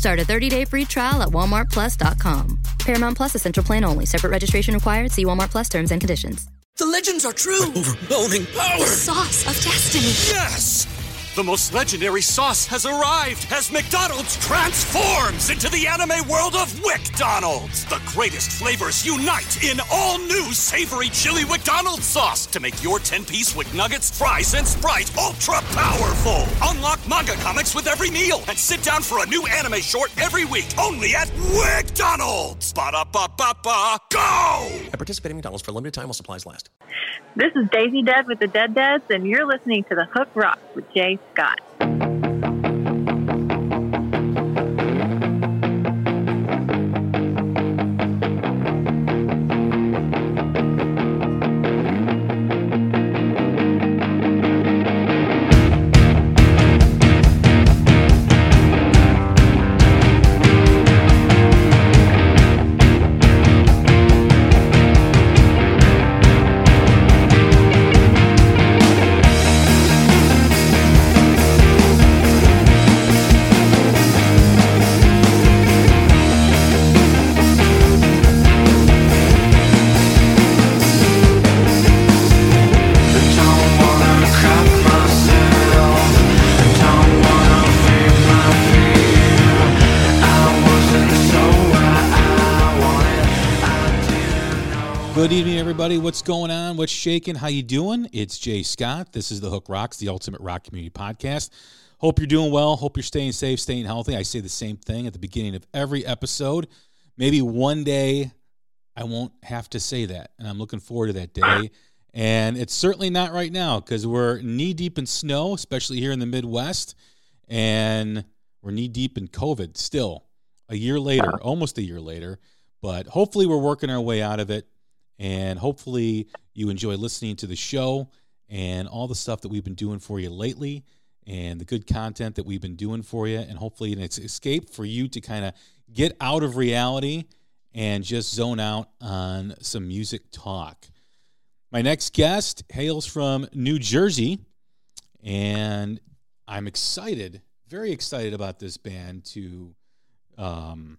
Start a 30-day free trial at walmartplus.com. Paramount Plus Essential Plan only. Separate registration required. See Walmart Plus terms and conditions. The legends are true. overwhelming power! The sauce of destiny. Yes! The most legendary sauce has arrived as McDonald's transforms into the anime world of WickDonald's. The greatest flavors unite in all new savory chili McDonald's sauce to make your 10-piece Wick Nuggets, fries, and Sprite ultra-powerful. Unlock manga comics with every meal and sit down for a new anime short every week only at WickDonald's. Ba-da-ba-ba-ba, go! At participating McDonald's for a limited time while supplies last. This is Daisy Dead with the Dead Deads, and you're listening to The Hook Rock with Jay Scott. Good evening, everybody. What's going on? What's shaking? How you doing? It's Jay Scott. This is the Hook Rocks, the Ultimate Rock Community Podcast. Hope you're doing well. Hope you're staying safe, staying healthy. I say the same thing at the beginning of every episode. Maybe one day I won't have to say that, and I'm looking forward to that day. And it's certainly not right now because we're knee deep in snow, especially here in the Midwest, and we're knee deep in COVID still. A year later, almost a year later, but hopefully we're working our way out of it and hopefully you enjoy listening to the show and all the stuff that we've been doing for you lately and the good content that we've been doing for you. And hopefully it's escape for you to kind of get out of reality and just zone out on some music talk. My next guest hails from new jersey and i'm excited very excited about this band to um,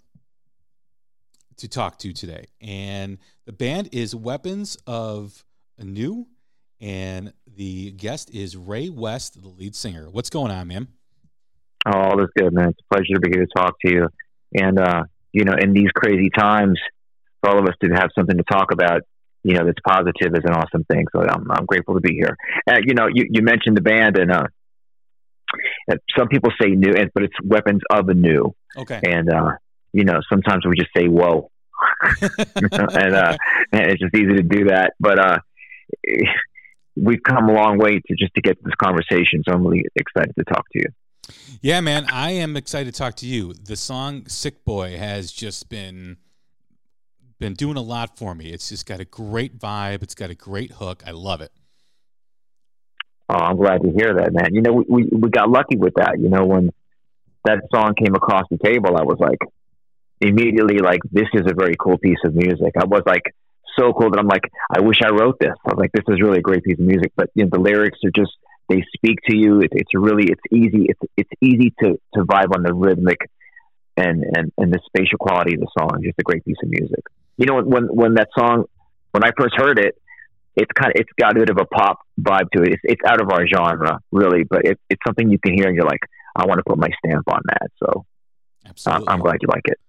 to talk to today. And the band is Weapons of New, and the guest is Ray West, the lead singer. What's going on, man? Oh, that's good, man. It's a pleasure to be here to talk to you. And, uh, you know, in these crazy times, for all of us to have something to talk about, you know, that's positive is an awesome thing. So I'm, I'm grateful to be here. Uh, you know, you, you mentioned the band, and uh, some people say new, but it's Weapons of Anew. Okay. And, uh, you know, sometimes we just say whoa. and, uh, and it's just easy to do that. But uh, we've come a long way to just to get this conversation. So I'm really excited to talk to you. Yeah, man, I am excited to talk to you. The song "Sick Boy" has just been been doing a lot for me. It's just got a great vibe. It's got a great hook. I love it. Oh, I'm glad to hear that, man. You know, we, we, we got lucky with that. You know, when that song came across the table, I was like, immediately like, this is a very cool piece of music. I was like, so cool that I'm like, I wish I wrote this. I was like, this is really a great piece of music. But you know, the lyrics are just they speak to you. It, it's really it's easy. It's it's easy to to vibe on the rhythmic and and and the spatial quality of the song. Just a great piece of music. You know, when when that song when I first heard it, it's kind of it's got a bit of a pop vibe to it. It's it's out of our genre, really, but it, it's something you can hear and you're like, I want to put my stamp on that. So, Absolutely. I'm glad you like it.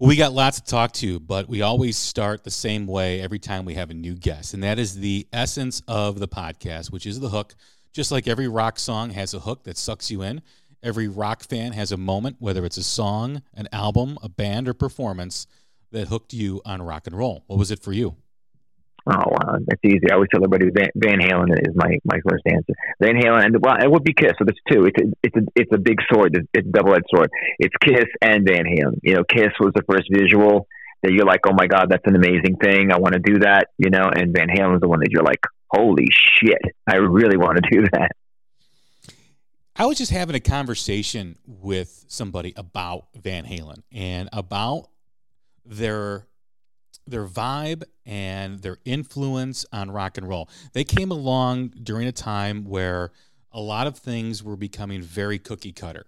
We got lots to talk to, but we always start the same way every time we have a new guest, and that is the essence of the podcast, which is the hook. Just like every rock song has a hook that sucks you in, every rock fan has a moment, whether it's a song, an album, a band, or performance that hooked you on rock and roll. What was it for you? Oh, wow. It's easy. I always tell everybody Van, Van Halen is my, my first answer. Van Halen, and well, it would be Kiss. So there's two. It's a, it's a, it's a big sword. It's, it's a double edged sword. It's Kiss and Van Halen. You know, Kiss was the first visual that you're like, oh my god, that's an amazing thing. I want to do that, you know. And Van Halen's the one that you're like, holy shit, I really want to do that. I was just having a conversation with somebody about Van Halen and about their their vibe and their influence on rock and roll. They came along during a time where a lot of things were becoming very cookie cutter.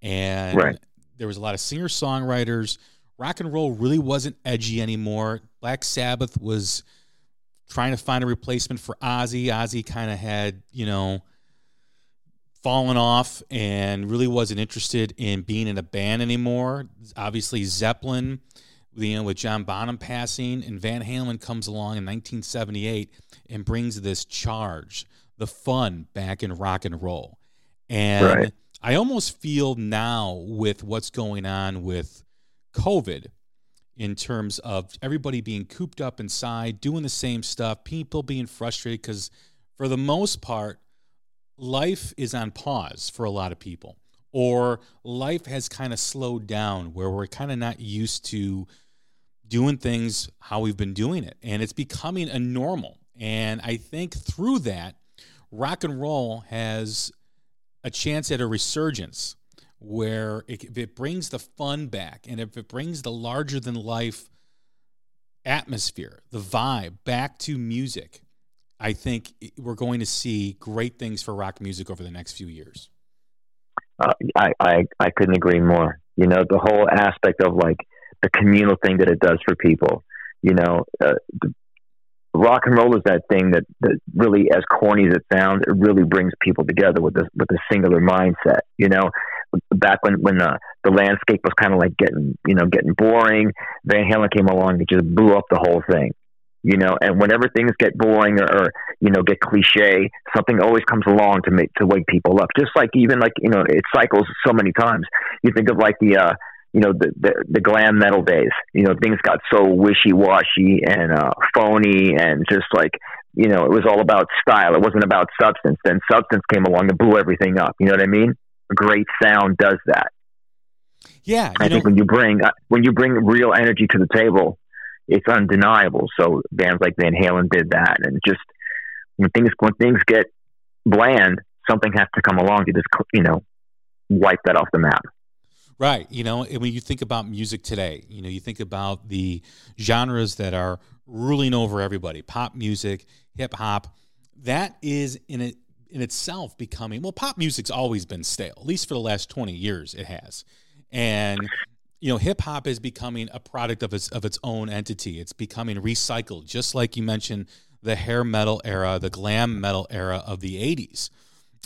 And Right. there was a lot of singer songwriters. Rock and roll really wasn't edgy anymore. Black Sabbath was trying to find a replacement for Ozzy. Ozzy kind of had, you know, fallen off and really wasn't interested in being in a band anymore. Obviously, Zeppelin, you know, with John Bonham passing, and Van Halen comes along in 1978 and brings this charge, the fun back in rock and roll. And Right. I almost feel now with what's going on with COVID in terms of everybody being cooped up inside, doing the same stuff, people being frustrated because for the most part, life is on pause for a lot of people, or life has kind of slowed down where we're kind of not used to doing things how we've been doing it. And it's becoming a normal. And I think through that, rock and roll has a chance at a resurgence where it, if it brings the fun back and if it brings the larger than life atmosphere, the vibe back to music, I think we're going to see great things for rock music over the next few years. Uh, I, I I couldn't agree more. You know, the whole aspect of like the communal thing that it does for people. You know, uh, rock and roll is that thing that, that really, as corny as it sounds, it really brings people together with a with a singular mindset. You know, back when when the the landscape was kind of like getting you know getting boring, Van Halen came along and just blew up the whole thing. You know, and whenever things get boring or, or you know get cliche, something always comes along to make to wake people up. Just like even like you know it cycles so many times. You think of like the uh, you know the, the the glam metal days. You know things got so wishy washy and uh, phony and just like you know it was all about style. It wasn't about substance. Then substance came along and blew everything up. You know what I mean? A great sound does that. Yeah, I know, think when you bring uh, when you bring real energy to the table, it's undeniable. So bands like Van Halen did that, and just when things when things get bland, something has to come along to just you know wipe that off the map. Right. You know, and when you think about music today, you know, you think about the genres that are ruling over everybody pop music, hip hop. That is in it in itself becoming well, pop music's always been stale, at least for the last 20 years it has. And you know, hip hop is becoming a product of its of its own entity. It's becoming recycled, just like you mentioned the hair metal era, the glam metal era of the 80s.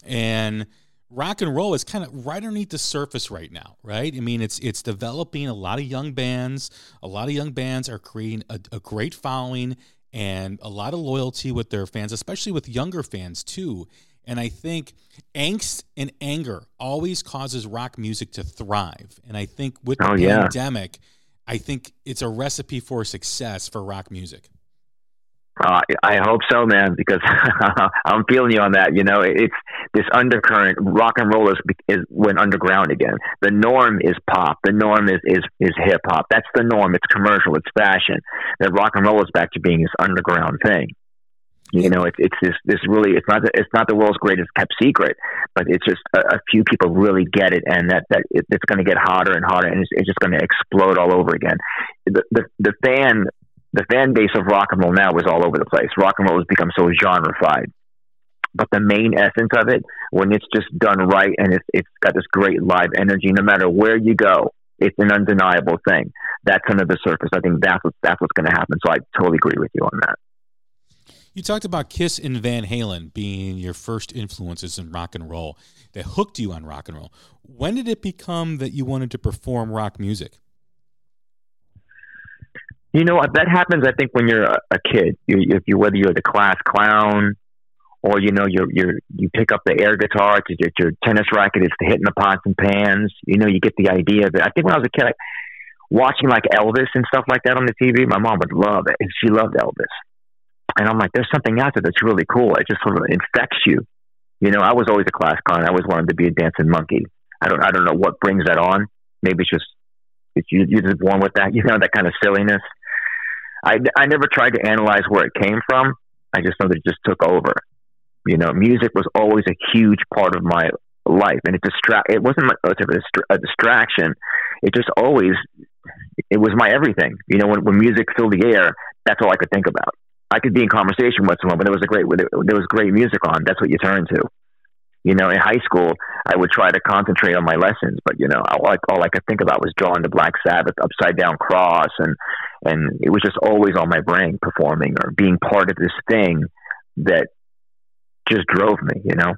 And rock and roll is kind of right underneath the surface right now, right? I mean, it's it's developing a lot of young bands. A lot of young bands are creating a, a great following and a lot of loyalty with their fans, especially with younger fans too. And I think angst and anger always causes rock music to thrive. And I think with oh, the Oh, yeah. pandemic, I think it's a recipe for success for rock music. Uh, I hope so, man, because I'm feeling you on that. You know, it's this undercurrent. Rock and roll is, is went underground again. The norm is pop. The norm is is is hip hop. That's the norm. It's commercial. It's fashion. That rock and roll is back to being this underground thing. You know, it's it's this this really it's not the, it's not the world's greatest kept secret, but it's just a, a few people really get it, and that that it, it's going to get hotter and hotter, and it's, it's just going to explode all over again. The the the fan the fan base of rock and roll now is all over the place. Rock and roll has become so genrefied. But the main essence of it, when it's just done right and it's it's got this great live energy, no matter where you go, it's an undeniable thing. That's under the surface. I think that's what that's what's going to happen. So I totally agree with you on that. You talked about Kiss and Van Halen being your first influences in rock and roll that hooked you on rock and roll. When did it become that you wanted to perform rock music? You know what? That happens. I think when you're a, a kid, you, if you whether you're the class clown, or you know you're you're you pick up the air guitar to your, your tennis racket, it's hitting the pots and pans. You know, you get the idea it. I think when I was a kid, I, watching like Elvis and stuff like that on the TV, my mom would love it, and she loved Elvis. And I'm like, there's something out there that's really cool. It just sort of infects you. You know, I was always a class clown. I always wanted to be a dancing monkey. I don't I don't know what brings that on. Maybe it's just you, you're just born with that, you know, that kind of silliness. I, I never tried to analyze where it came from. I just know that it just took over. You know, music was always a huge part of my life, and it distract. It wasn't much of a, distraction. It just always, it was my everything. You know, when, when music filled the air, that's all I could think about. I could be in conversation with someone, but there was a great there was great music on. That's what you turn to. You know, in high school, I would try to concentrate on my lessons, but you know, all I, all I could think about was drawing the Black Sabbath upside down cross, and and it was just always on my brain, performing or being part of this thing that just drove me. You know.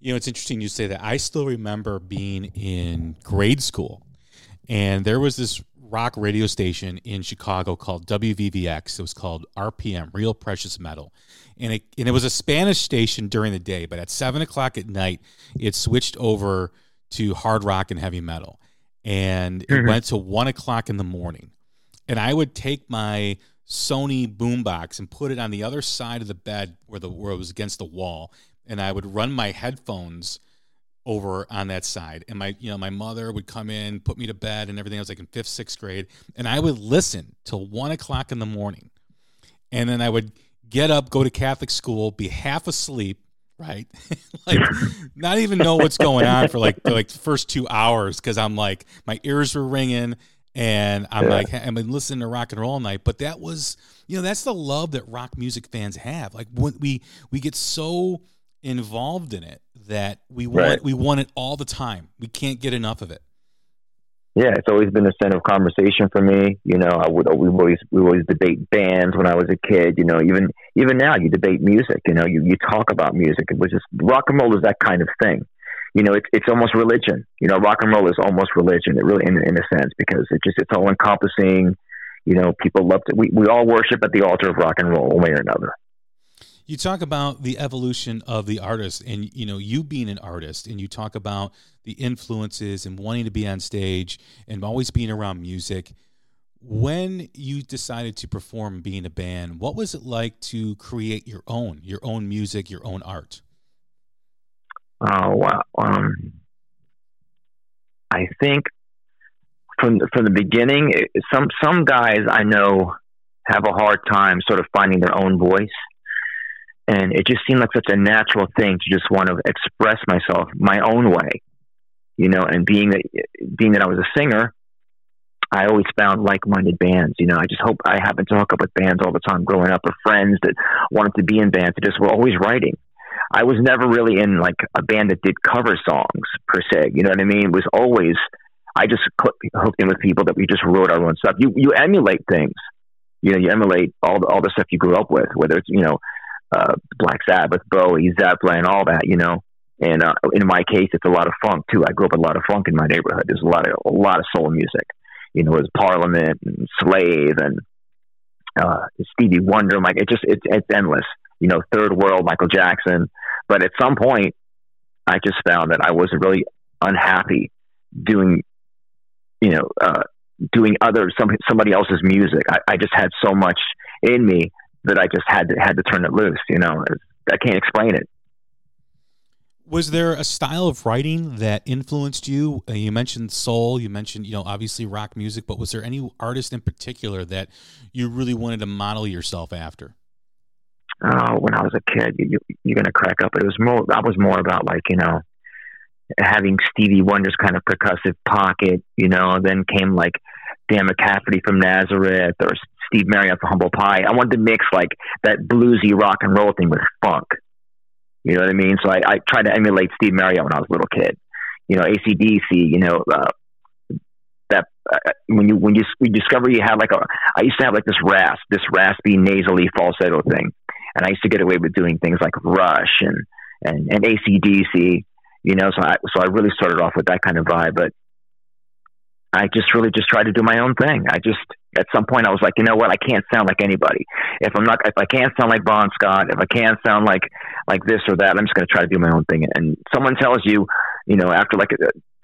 You know, it's interesting you say that. I still remember being in grade school, and there was this rock radio station in Chicago called WVVX. It was called RPM, Real Precious Metal. And it, and it was a Spanish station during the day, but at seven o'clock at night, it switched over to hard rock and heavy metal. And it mm-hmm. went to one o'clock in the morning. And I would take my Sony boombox and put it on the other side of the bed where the where it was against the wall. And I would run my headphones over on that side. And my, you know, my mother would come in, put me to bed and everything. I was like in fifth, sixth grade. And I would listen till one o'clock in the morning. And then I would get up, go to Catholic school, be half asleep, right? like not even know what's going on for like like the first two hours because I'm like my ears were ringing and I'm yeah. like I've been listening to rock and roll all night. But that was you know that's the love that rock music fans have. Like when we we get so involved in it that we want right. we want it all the time. We can't get enough of it. Yeah, it's always been a center of conversation for me. You know, I would we always we always debate bands when I was a kid. You know, even even now you debate music. You know, you you talk about music. It was just rock and roll is that kind of thing. You know, it's it's almost religion. You know, rock and roll is almost religion. It really, in in a sense, because it just it's all encompassing. You know, people love to. We we all worship at the altar of rock and roll, one way or another you talk about the evolution of the artist and you know you being an artist and you talk about the influences and wanting to be on stage and always being around music when you decided to perform being a band what was it like to create your own your own music your own art oh wow um, i think from from the beginning some some guys i know have a hard time sort of finding their own voice. And it just seemed like such a natural thing to just want to express myself my own way you know and being that being that i was a singer i always found like-minded bands you know. I just hope i happened to hook up with bands all the time growing up or friends that wanted to be in bands that just were always writing i was never really in like a band that did cover songs per se you know what i mean it was always i just hooked in with people that we just wrote our own stuff you you emulate things you know you emulate all the all the stuff you grew up with whether it's you know uh, Black Sabbath, Bowie, Zeppelin, all that, you know. And uh, in my case, it's a lot of funk too. I grew up with a lot of funk in my neighborhood. There's a lot of a lot of soul music. You know, it was Parliament and Slave and uh, Stevie Wonder. Like it just it's it's endless. You know, Third World, Michael Jackson. But at some point, I just found that I was really unhappy doing, you know, uh, doing other some somebody else's music. I, I just had so much in me that I just had to had to turn it loose. You know, I can't explain it. Was there a style of writing that influenced you? Uh, you mentioned soul. You mentioned you know obviously rock music, but was there any artist in particular that you really wanted to model yourself after? Oh, when I was a kid, you, you're gonna crack up. It was more. I was more about like you know having Stevie Wonder's kind of percussive pocket. You know, then came like Dan McCafferty from Nazareth or Steve Marriott for Humble Pie. I wanted to mix like that bluesy rock and roll thing with funk. You know what I mean? So I, I tried to emulate Steve Marriott when I was a little kid. You know, ACDC, you know, uh, that uh, when you when you, you discover you have like a I used to have like this rasp, this raspy nasally falsetto thing, and I used to get away with doing things like Rush and and and ACDC, you know. So I so I really started off with that kind of vibe, but I just really just tried to do my own thing. I just at some point I was like, you know what, I can't sound like anybody. If I'm not, if I can't sound like Bon Scott, if I can't sound like like this or that, I'm just going to try to do my own thing. And someone tells you, you know, after like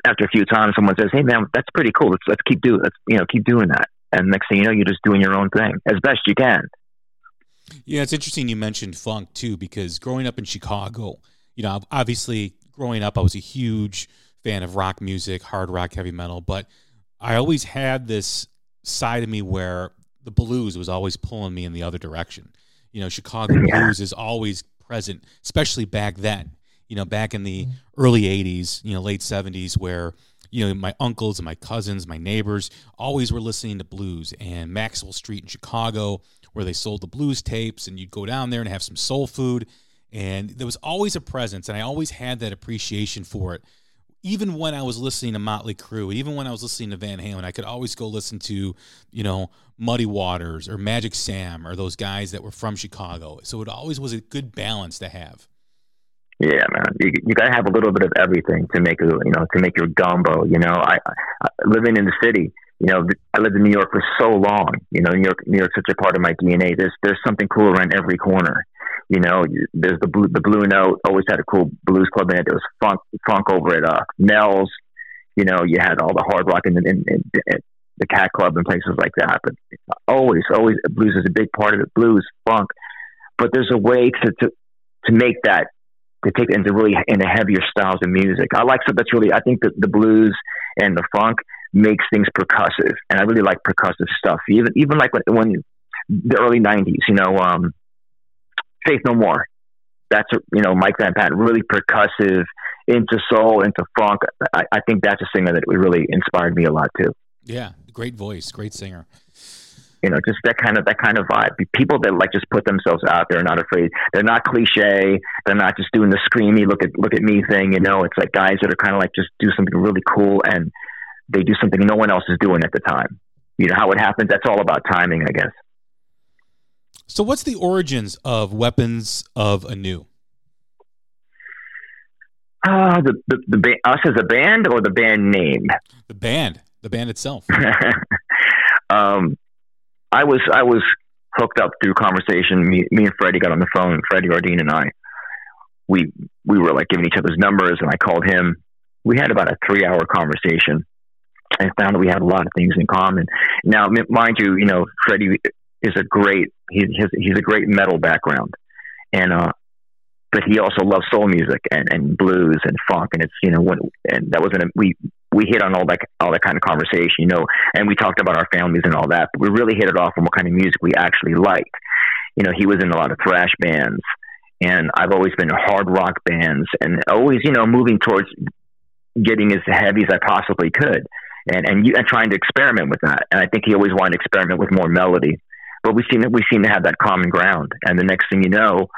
after a few times, someone says, hey man, that's pretty cool. Let's let's keep doing, let's you know, keep doing that. And next thing you know, you're just doing your own thing as best you can. Yeah, it's interesting you mentioned funk too, because growing up in Chicago, you know, obviously growing up, I was a huge fan of rock music, hard rock, heavy metal, but I always had this side of me where the blues was always pulling me in the other direction. You know, Chicago Yeah. blues is always present, especially back then. You know, back in the mm-hmm. early '80s, you know, late '70s, where you know my uncles and my cousins, my neighbors, always were listening to blues. And Maxwell Street in Chicago, where they sold the blues tapes, and you'd go down there and have some soul food, and there was always a presence, and I always had that appreciation for it even when I was listening to Motley Crue, even when I was listening to Van Halen, I could always go listen to, you know, Muddy Waters or Magic Sam or those guys that were from Chicago. So it always was a good balance to have. Yeah, man. You, you got to have a little bit of everything to make a you know to make your gumbo. You know, I, I living in the city. You know, I lived in New York for so long. You know, New York, New York's such a part of my DNA. There's there's something cool around every corner. You know, there's the blue, the Blue Note always had a cool blues club in it. There was funk funk over at uh, Nell's. You know, you had all the hard rock and, and, and, and the Cat Club and places like that. But always, always, blues is a big part of it. Blues, funk. But there's a way to to, to make that to take it into really into heavier styles of music. I like stuff that's really. I think that the blues and the funk makes things percussive, and I really like percussive stuff. Even even like when, when the early '90s, you know, um, Faith No More. That's you know Mike Van Patton, really percussive into soul, into funk. I, I think that's a singer that really inspired me a lot too. Yeah, great voice, great singer. You know, just that kind of that kind of vibe. People that like just put themselves out there, not afraid. They're not cliche. They're not just doing the screamy look at look at me thing. You know, it's like guys that are kind of like just do something really cool and they do something no one else is doing at the time. You know how it happens. That's all about timing, I guess. So, what's the origins of Weapons of Anew? Uh, the the, the ba- us as a band or the band name? The band, the band itself. um, I was I was hooked up through conversation. Me, me and Freddie got on the phone. Freddie Ardeen and I, we we were like giving each other's numbers, and I called him. We had about a three hour conversation. I found that we had a lot of things in common. Now, mind you, you know, Freddie is a great he, he's, he's a great metal background, and uh, but he also loves soul music and, and blues and funk, and it's you know when and that wasn't we we hit on all that all that kind of conversation, you know, and we talked about our families and all that, but we really hit it off on what kind of music we actually liked. You know, he was in a lot of thrash bands, and I've always been hard rock bands, and always you know moving towards getting as heavy as I possibly could. And and, you, and trying to experiment with that, and I think he always wanted to experiment with more melody but we seem we seem to have that common ground. And the next thing you know,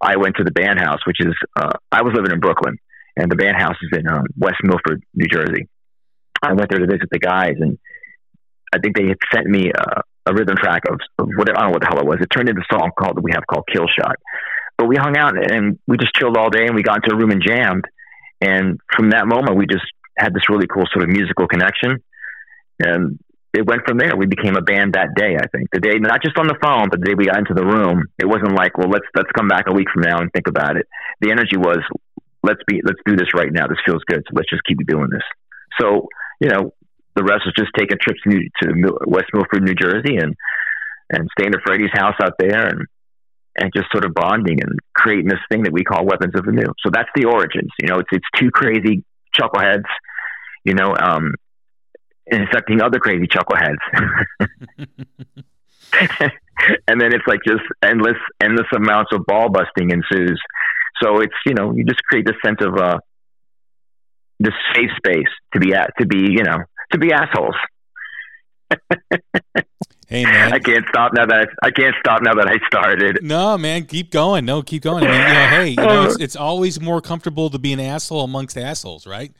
I went to the band house, which is uh, I was living in Brooklyn, and the band house is in um, West Milford, New Jersey. I went there to visit the guys, and I think they had sent me uh, a rhythm track of, of what I don't know what the hell it was. It turned into a song called that we have called Kill Shot. But we hung out and we just chilled all day, and we got into a room and jammed. And from that moment, we just had this really cool sort of musical connection. And it went from there. We became a band that day. I think the day, not just on the phone, but the day we got into the room, it wasn't like, well, let's let's come back a week from now and think about it. The energy was, let's be, let's do this right now. This feels good, so let's just keep doing this. So you know, the rest was just taking trips to, New, to West Milford, New Jersey, and and staying at Freddie's house out there, and and just sort of bonding and creating this thing that we call Weapons of the New. So that's the origins. You know, it's it's two crazy chuckleheads. You know, um, infecting other crazy chuckleheads. and then it's like just endless, endless amounts of ball busting ensues. So it's you know you just create this sense of uh, this safe space to be at to be you know to be assholes. Hey man, I can't stop now that I, I can't stop now that I started. No, man, keep going. No, keep going. I mean, you know, hey, you know, it's, it's always more comfortable to be an asshole amongst assholes, right?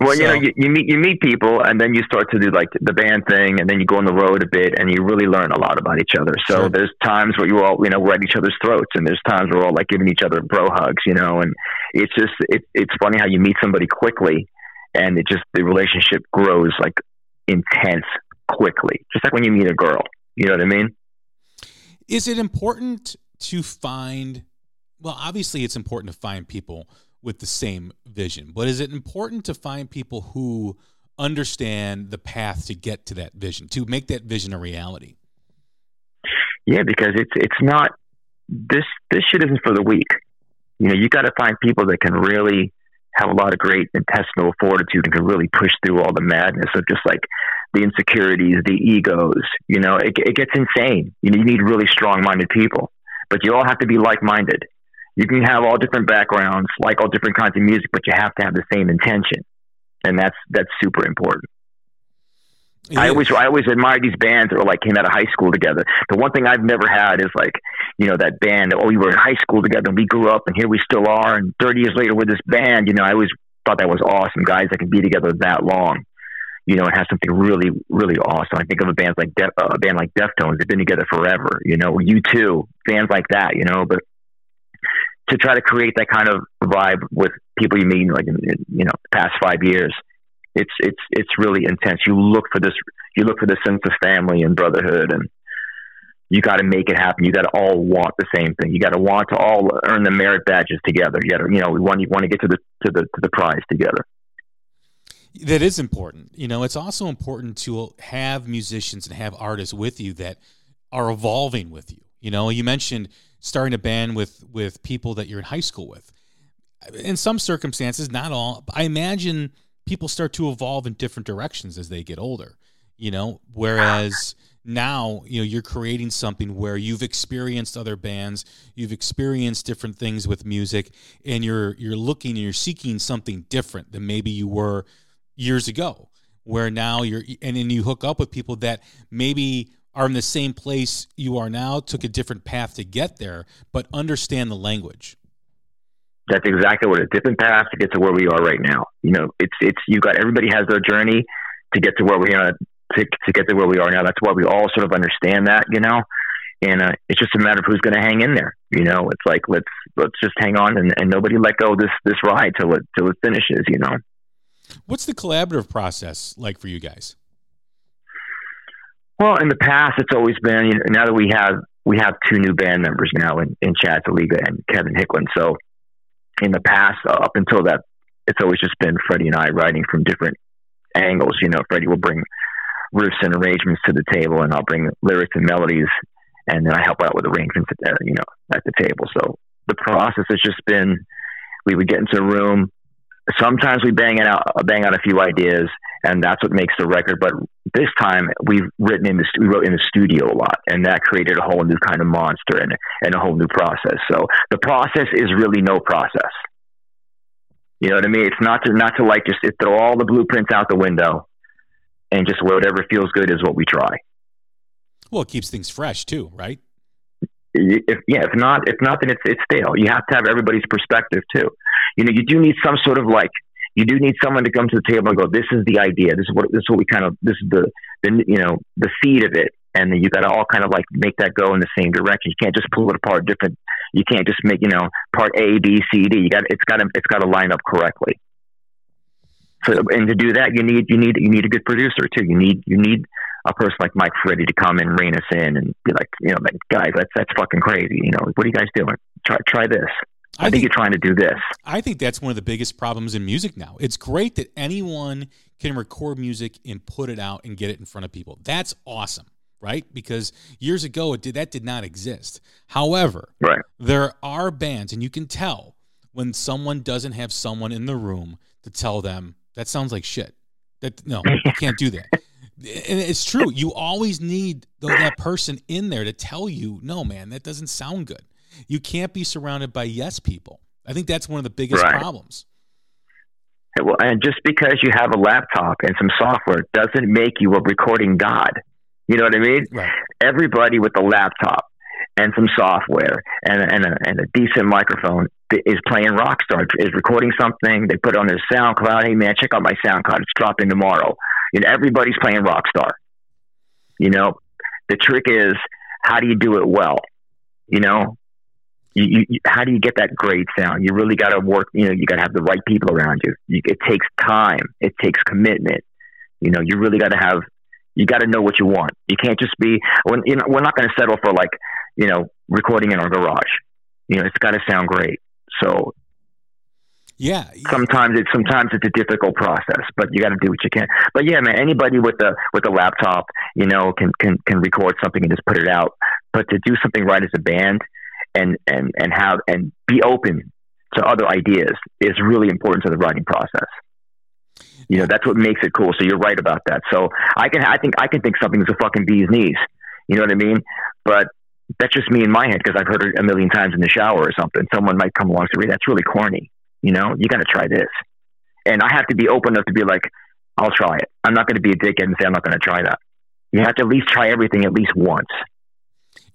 Well, you know, you, you meet you meet people, and then you start to do like the band thing, and then you go on the road a bit, and you really learn a lot about each other. So Sure. there's times where you all, you know, we're at each other's throats, and there's times where we're all like giving each other bro hugs, you know, and it's just it, it's funny how you meet somebody quickly, and it just the relationship grows like intense quickly, just like when you meet a girl. You know what I mean? Is it important to find? Well, obviously, it's important to find people with the same vision, but is it important to find people who understand the path to get to that vision, to make that vision a reality? Yeah, because it's it's not this this shit isn't for the weak. You know, you got to find people that can really have a lot of great intestinal fortitude and can really push through all the madness of just like the insecurities, the egos. You know, it, it gets insane. You, you need really strong-minded people, but you all have to be like-minded. You can have all different backgrounds, like all different kinds of music, but you have to have the same intention, and that's that's super important. I always I always admire these bands that were like came out of high school together. The one thing I've never had is like, you know, that band. Oh, we were in high school together, and we grew up, and here we still are. And thirty years later, we're this band, you know, I always thought that was awesome. Guys that can be together that long, you know, and have something really, really awesome. I think of a band like Def, uh, a band like Deftones. They've been together forever. You know, U2, bands like that. You know, but to try to create that kind of vibe with people you meet like in, in you know past five years it's it's it's really intense. You look for this you look for this sense of family and brotherhood and you got to make it happen. You got to all want the same thing. You got to want to all earn the merit badges together. You got to, you know, we want you want to get to the to the to the prize together. That is important. You know, it's also important to have musicians and have artists with you that are evolving with you. You know, you mentioned starting a band with with people that you're in high school with. In some circumstances, not all. I imagine people start to evolve in different directions as they get older you know whereas now you know you're creating something where you've experienced other bands you've experienced different things with music and you're you're looking and you're seeking something different than maybe you were years ago where now you're and then you hook up with people that maybe are in the same place you are now took a different path to get there but understand the language that's exactly what a different path to get to where we are right now. You know, it's it's you got everybody has their journey to get to where we are to to get to where we are now. That's why we all sort of understand that, you know. And uh, it's just a matter of who's going to hang in there. You know, it's like let's let's just hang on and, and nobody let go this this ride till it till it finishes. You know. What's the collaborative process like for you guys? Well, in the past, it's always been. You know, now that we have we have two new band members now in, in Chad Saliga and Kevin Hicklin, so in the past, uh, up until that, it's always just been Freddie and I writing from different angles. You know, Freddie will bring riffs and arrangements to the table, and I'll bring lyrics and melodies, and then I help out with arrangements, at, uh, you know, at the table. So the process has just been we would get into a room. Sometimes we bang out bang out a few ideas, and that's what makes the record. But this time we've written in the we wrote in the studio a lot, and that created a whole new kind of monster and and a whole new process. So the process is really no process. You know what I mean? It's not to not to like just throw all the blueprints out the window, and just whatever feels good is what we try. Well, it keeps things fresh too, right? If, yeah, if not, if not, then it's it's stale. You have to have everybody's perspective too. You know, you do need some sort of like you do need someone to come to the table and go, "This is the idea. This is what this is what we kind of this is the the you know the seed of it." And then you got to all kind of like make that go in the same direction. You can't just pull it apart different. You can't just make you know part A, B, C, D. You got it's got to it's got to line up correctly. So and to do that, you need you need you need a good producer too. You need you need a person like Mike Ferretti to come and rein us in and be like, you know, like guys, that's that's fucking crazy. You know, what are you guys doing? Try try this. I, I think, think, you're trying to do this. I think that's one of the biggest problems in music now. It's great that anyone can record music and put it out and get it in front of people. That's awesome, right? Because years ago it did that did not exist. However, right. there are bands and you can tell when someone doesn't have someone in the room to tell them that sounds like shit. That no, you can't do that. And it's true. You always need that person in there to tell you, no, man, that doesn't sound good. You can't be surrounded by yes people. I think that's one of the biggest right. problems. Well, and just because you have a laptop and some software doesn't make you a recording god. You know what I mean? Right. Everybody with a laptop and some software and, and, a, and a decent microphone is playing Rockstar, is recording something. They put it on their SoundCloud. Hey, man, check out my SoundCloud. It's dropping tomorrow. You know, everybody's playing Rockstar. You know, the trick is how do you do it well? You know, you, you, how do you get that great sound? You really got to work. You know, you got to have the right people around you. you. It takes time. It takes commitment. You know, you really got to have. You got to know what you want. You can't just be. When you know, we're not going to settle for like you know recording in our garage. You know, it's got to sound great. So yeah. Sometimes it's sometimes it's a difficult process, but you got to do what you can. But yeah, man, anybody with a with a laptop, you know, can can can record something and just put it out. But to do something right as a band, and and and have and be open to other ideas is really important to the writing process. You know, that's what makes it cool. So you're right about that. So I can, I think, I can think something's a fucking bee's knees. You know what I mean? But that's just me in my head because I've heard it a million times in the shower or something. Someone might come along and say, "That's really corny." You know, you got to try this. And I have to be open enough to be like, "I'll try it." I'm not going to be a dickhead and say I'm not going to try that. You have to at least try everything at least once.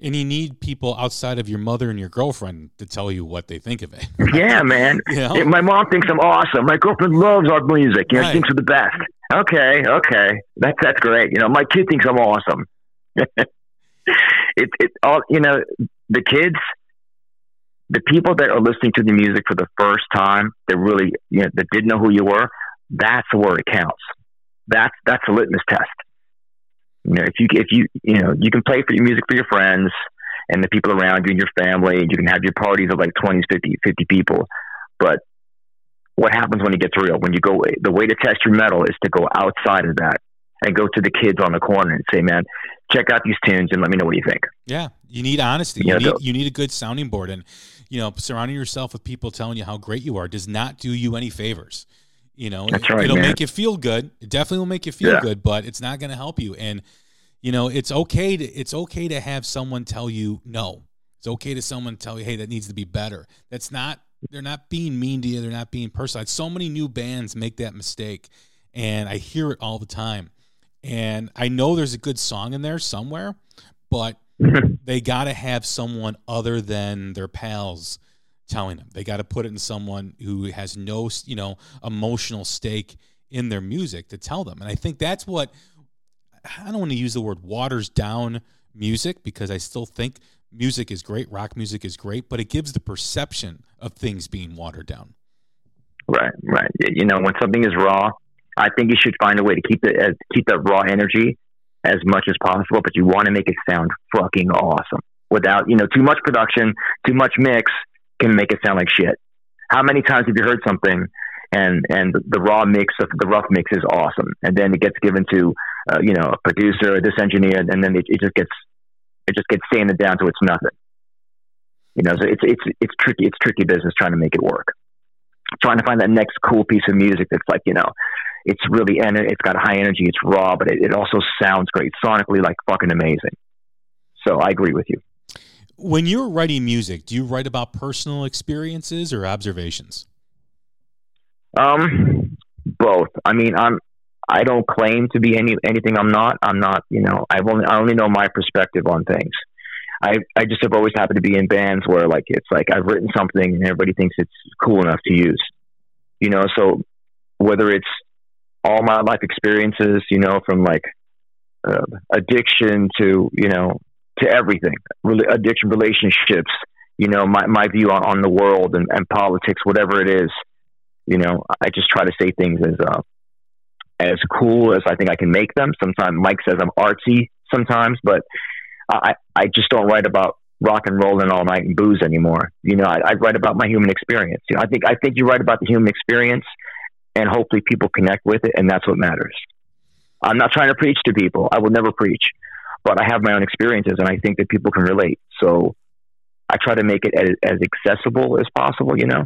And you need people outside of your mother and your girlfriend to tell you what they think of it. Yeah, man. You know? My mom thinks I'm awesome. My girlfriend loves our music. You know, Right. she thinks we're the best. Okay, okay, that's that's great. You know, my kid thinks I'm awesome. it it all you know the kids, the people that are listening to the music for the first time, that really you know that didn't know who you were. That's where it counts. That's that's a litmus test. You know, if you if you you know you can play for your music for your friends and the people around you and your family, and you can have your parties of like 20, 50, 50 people. But what happens when it gets real? When you go, the way to test your metal is to go outside of that and go to the kids on the corner and say, "Man, check out these tunes and let me know what you think." Yeah, you need honesty. Yeah, You need, you need a good sounding board, and you know, surrounding yourself with people telling you how great you are does not do you any favors. You know, That's right, it'll man. make you feel good. It definitely will make you feel Yeah. good, but it's not going to help you. And you know, it's okay to it's okay to have someone tell you no. It's okay to someone tell you, hey, that needs to be better. That's not they're not being mean to you. They're not being personal. So many new bands make that mistake, and I hear it all the time. And I know there's a good song in there somewhere, but they got to have someone other than their pals telling them. They got to put it in someone who has no, you know, emotional stake in their music to tell them. And I think that's what I don't want to use the word waters down music because I still think music is great, rock music is great, but it gives the perception of things being watered down. Right, right. You know, when something is raw, I think you should find a way to keep it keep that raw energy as much as possible, but you want to make it sound fucking awesome without, you know, too much production, too much mix can make it sound like shit. How many times have you heard something and and the raw mix of the rough mix is awesome, and then it gets given to uh, you know a producer or this engineer, and then it, it just gets it just gets sanded down to it's nothing. You know, so it's it's it's tricky. It's tricky business trying to make it work trying to find that next cool piece of music that's like you know it's really ener- it's got high energy it's raw but it, it also sounds great sonically like fucking amazing so i agree with you When you're writing music, do you write about personal experiences or observations? um both i mean i'm i don't claim to be any anything i'm not i'm not you know i've only i only know my perspective on things I, I just have always happened to be in bands where like it's like I've written something and everybody thinks it's cool enough to use, you know. So whether it's all my life experiences, you know, from like uh, addiction to you know to everything, really addiction, relationships, you know, my my view on, on the world and, and politics, whatever it is, you know, I just try to say things as uh, as cool as I think I can make them. Sometimes Mike says I'm artsy sometimes, but I, I just don't write about rock and roll and all night and booze anymore. You know, I, I write about my human experience. You know, I think I think you write about the human experience, and hopefully people connect with it, and that's what matters. I'm not trying to preach to people. I will never preach, but I have my own experiences, and I think that people can relate. So I try to make it as, as accessible as possible. You know.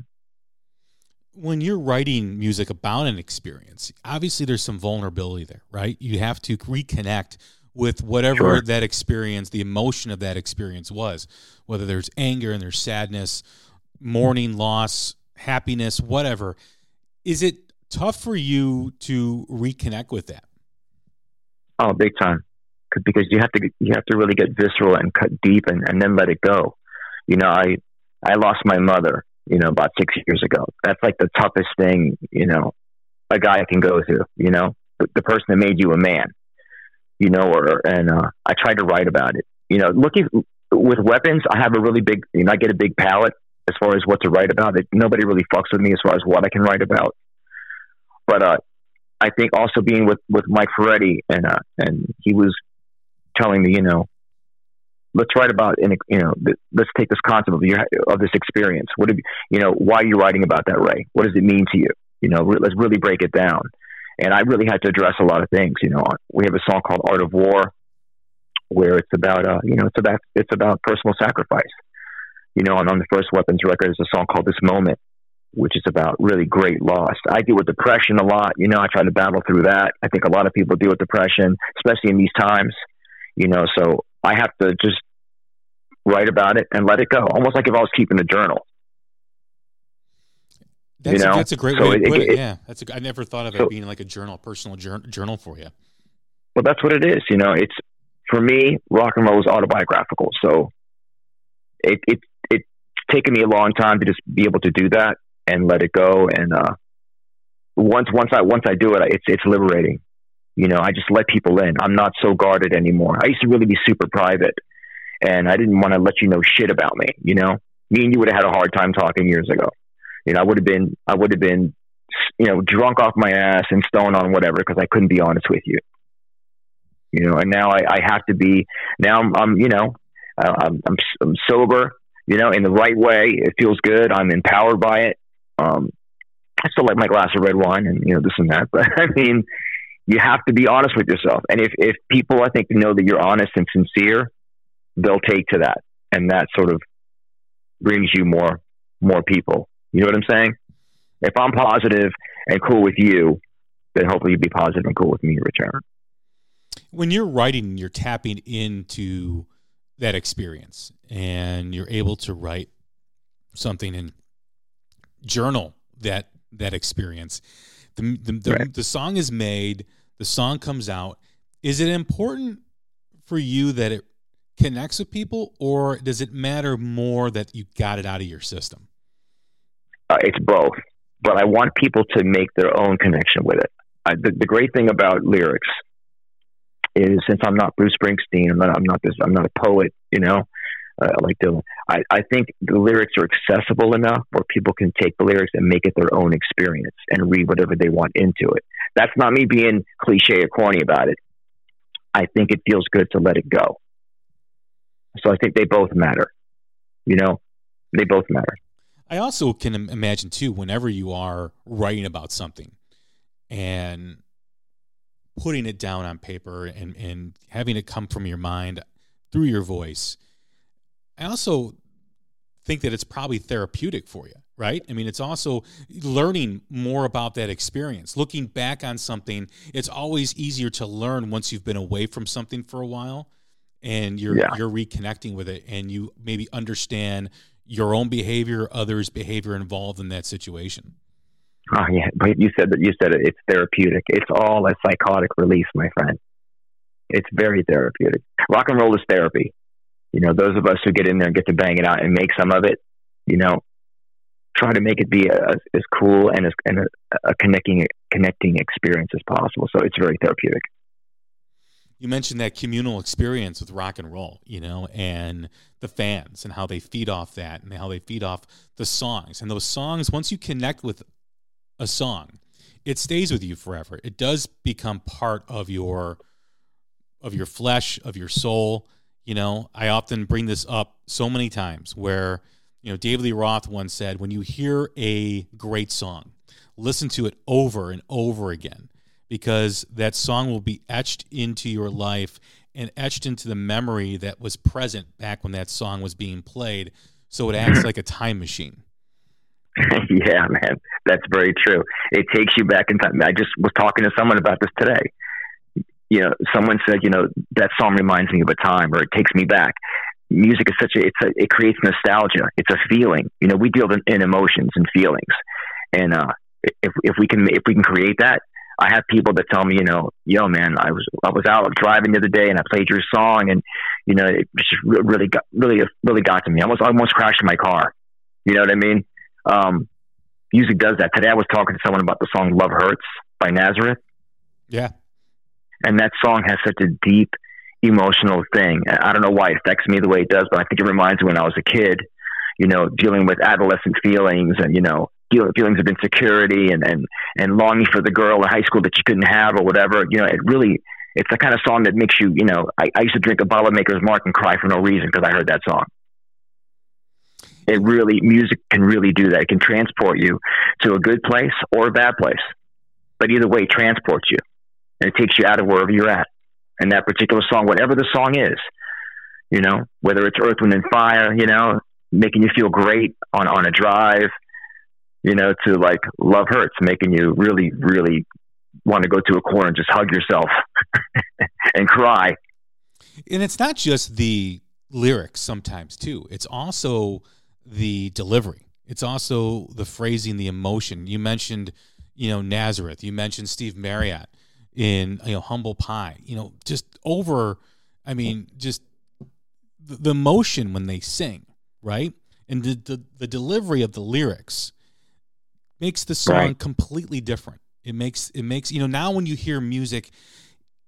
When you're writing music about an experience, obviously there's some vulnerability there, right? You have to reconnect with whatever Sure. that experience, the emotion of that experience was, whether there's anger and there's sadness, mourning, loss, happiness, whatever. Is it tough for you to reconnect with that? Oh, big time. 'Cause- you have to you have to really get visceral and cut deep and, and then let it go. You know, I I lost my mother, you know, about six years ago. That's like the toughest thing, you know, a guy can go through, you know, the, the person that made you a man, you know, or, and, uh, I tried to write about it, you know, looking with weapons, I have a really big, you know, I get a big palette as far as what to write about it. Nobody really fucks with me as far as what I can write about. But, uh, I think also being with, with Mike Ferretti and, uh, and he was telling me, you know, let's write about, you know, let's take this concept of your, of this experience. What, have you, you know, why are you writing about that, Ray? What does it mean to you? You know, re- let's really break it down. And I really had to address a lot of things. You know, we have a song called Art of War, where it's about, uh, you know, it's about it's about personal sacrifice. You know, and on the first Weapons record is a song called This Moment, which is about really great loss. I deal with depression a lot. You know, I try to battle through that. I think a lot of people deal with depression, especially in these times. You know, so I have to just write about it and let it go, almost like if I was keeping a journal. That's, you know? a, that's a great So way to it- put it. it- Yeah, that's a, I never thought of so- it being like a journal, personal journal for you. Well, that's what it is. You know, it's for me, rock and roll is autobiographical. So it it it's taken me a long time to just be able to do that and let it go. And uh, once once I once I do it, it's it's liberating. You know, I just let people in. I'm not so guarded anymore. I used to really be super private, and I didn't want to let you know shit about me. You know, me and you would have had a hard time talking years ago. You know, I would have been I would have been you know drunk off my ass and stoned on whatever because I couldn't be honest with you you know, and now I, I have to be now I'm, I'm you know, I'm, I'm, I'm sober, you know, in the right way. It feels good. I'm empowered by it. Um, I still like my glass of red wine and, you know, this and that, but I mean, you have to be honest with yourself. And if, if people, I think, know that you're honest and sincere, they'll take to that. And that sort of brings you more, more people. You know what I'm saying? If I'm positive and cool with you, then hopefully you'll be positive and cool with me in return. when you're writing, you're tapping into that experience and you're able to write something and journal that that experience. The the, the, Right. the song is made, the song comes out. Is it important for you that it connects with people or does it matter more that you got it out of your system? uh, it's both. But I want people to make their own connection with it. I, the, the great thing about lyrics is, since I'm not Bruce Springsteen, I'm not, I'm not this, I'm not a poet, you know, uh, like Dylan. I, I think the lyrics are accessible enough where people can take the lyrics and make it their own experience and read whatever they want into it. That's not me being cliche or corny about it. I think it feels good to let it go. So I think they both matter. You know, they both matter. I also can imagine too, whenever you are writing about something and putting it down on paper and, and having it come from your mind through your voice, I also think that it's probably therapeutic for you, right? I mean, it's also learning more about that experience. Looking back on something, it's always easier to learn once you've been away from something for a while and you're Yeah. you're reconnecting with it and you maybe understand your own behavior, others' behavior involved in that situation. Oh yeah, but you said that you said it. It's therapeutic. It's all a psychotic release, my friend. It's very therapeutic. Rock and roll is therapy. You know, those of us who get in there and get to bang it out and make some of it, you know, try to make it be as cool and as and a, a connecting connecting experience as possible. So it's very therapeutic. You mentioned that communal experience with rock and roll, you know, and the fans and how they feed off that and how they feed off the songs. And those songs, once you connect with a song, it stays with you forever. It does become part of your of your flesh, of your soul. You know, I often bring this up so many times where, you know, David Lee Roth once said, when you hear a great song, listen to it over and over again because that song will be etched into your life and etched into the memory that was present back when that song was being played. So it acts like a time machine. yeah, man, that's very true. It takes you back in time. I just was talking to someone about this today. You know, someone said, you know, that song reminds me of a time, or it takes me back. Music is such a, it's a, it creates nostalgia. It's a feeling. You know, we deal in, in emotions and feelings, and uh, if if we can if we can create that, I have people that tell me, you know, yo, man, I was I was out driving the other day and I played your song, and you know, it just really got really really got to me. I almost almost crashed my car. You know what I mean? Um, music does that. Today I was talking to someone about the song "Love Hurts" by Nazareth, Yeah. And that song has such a deep emotional thing. I don't know why it affects me the way it does, but I think it reminds me when I was a kid. You know, dealing with adolescent feelings and you know feelings of insecurity and and and longing for the girl in high school that you couldn't have or whatever. You know, it really it's the kind of song that makes you. You know, I, I used to drink a bottle of Maker's Mark and cry for no reason because I heard that song. It really music can really do that. It can transport you to a good place or a bad place, but either way, it transports you and it takes you out of wherever you're at. And that particular song, whatever the song is, you know, whether it's Earth, Wind, and Fire, you know, making you feel great on, on a drive, you know, to like Love Hurts, making you really, really want to go to a corner and just hug yourself and cry. And it's not just the lyrics sometimes too. It's also the delivery. It's also the phrasing, the emotion. You mentioned, you know, Nazareth. You mentioned Steve Marriott in you know Humble Pie. You know, just over. I mean, just the, the emotion when they sing, right? And the, the the delivery of the lyrics makes the song Right. completely different. It makes it makes you know now when you hear music,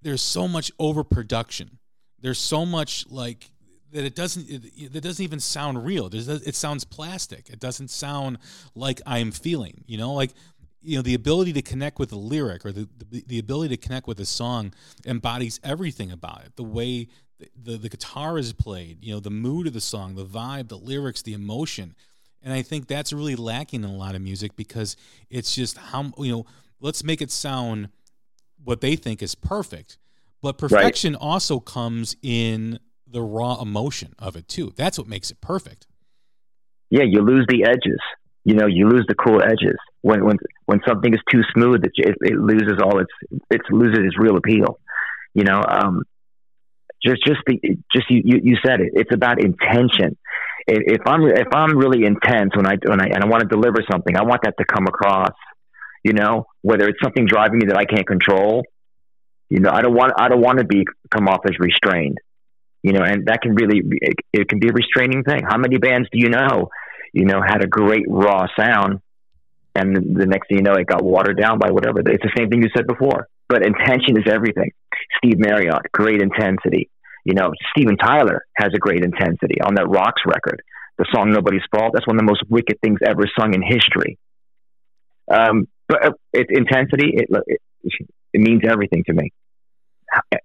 there's so much overproduction. There's so much like that it doesn't it, it doesn't even sound real. There's, it sounds plastic. It doesn't sound like I'm feeling. You know, like you know the ability to connect with the lyric or the the, the ability to connect with a song embodies everything about it. The way the, the the guitar is played, you know, the mood of the song, the vibe, the lyrics, the emotion. And I think that's really lacking in a lot of music because it's just how you know, let's make it sound what they think is perfect. But perfection also comes in the raw emotion of it too. That's what makes it perfect. Yeah, you lose the edges. You know, you lose the cool edges when when when something is too smooth. It, it, it loses all its it loses its real appeal. You know, um, just just the just you, you you said it. It's about intention. If, I'm if I'm really intense when I when I and I want to deliver something, I want that to come across. You know, whether it's something driving me that I can't control. You know, I don't want I don't want to be come off as restrained. You know, and that can really it, it can be a restraining thing. How many bands do you know? You know, had a great raw sound, and the next thing you know, it got watered down by whatever. It's the same thing you said before. But intention is everything. Steve Marriott, great intensity. You know, Steven Tyler has a great intensity on that Rocks record. The song "Nobody's Fault" that's one of the most wicked things ever sung in history. Um, but uh, it's intensity. It, it it means everything to me.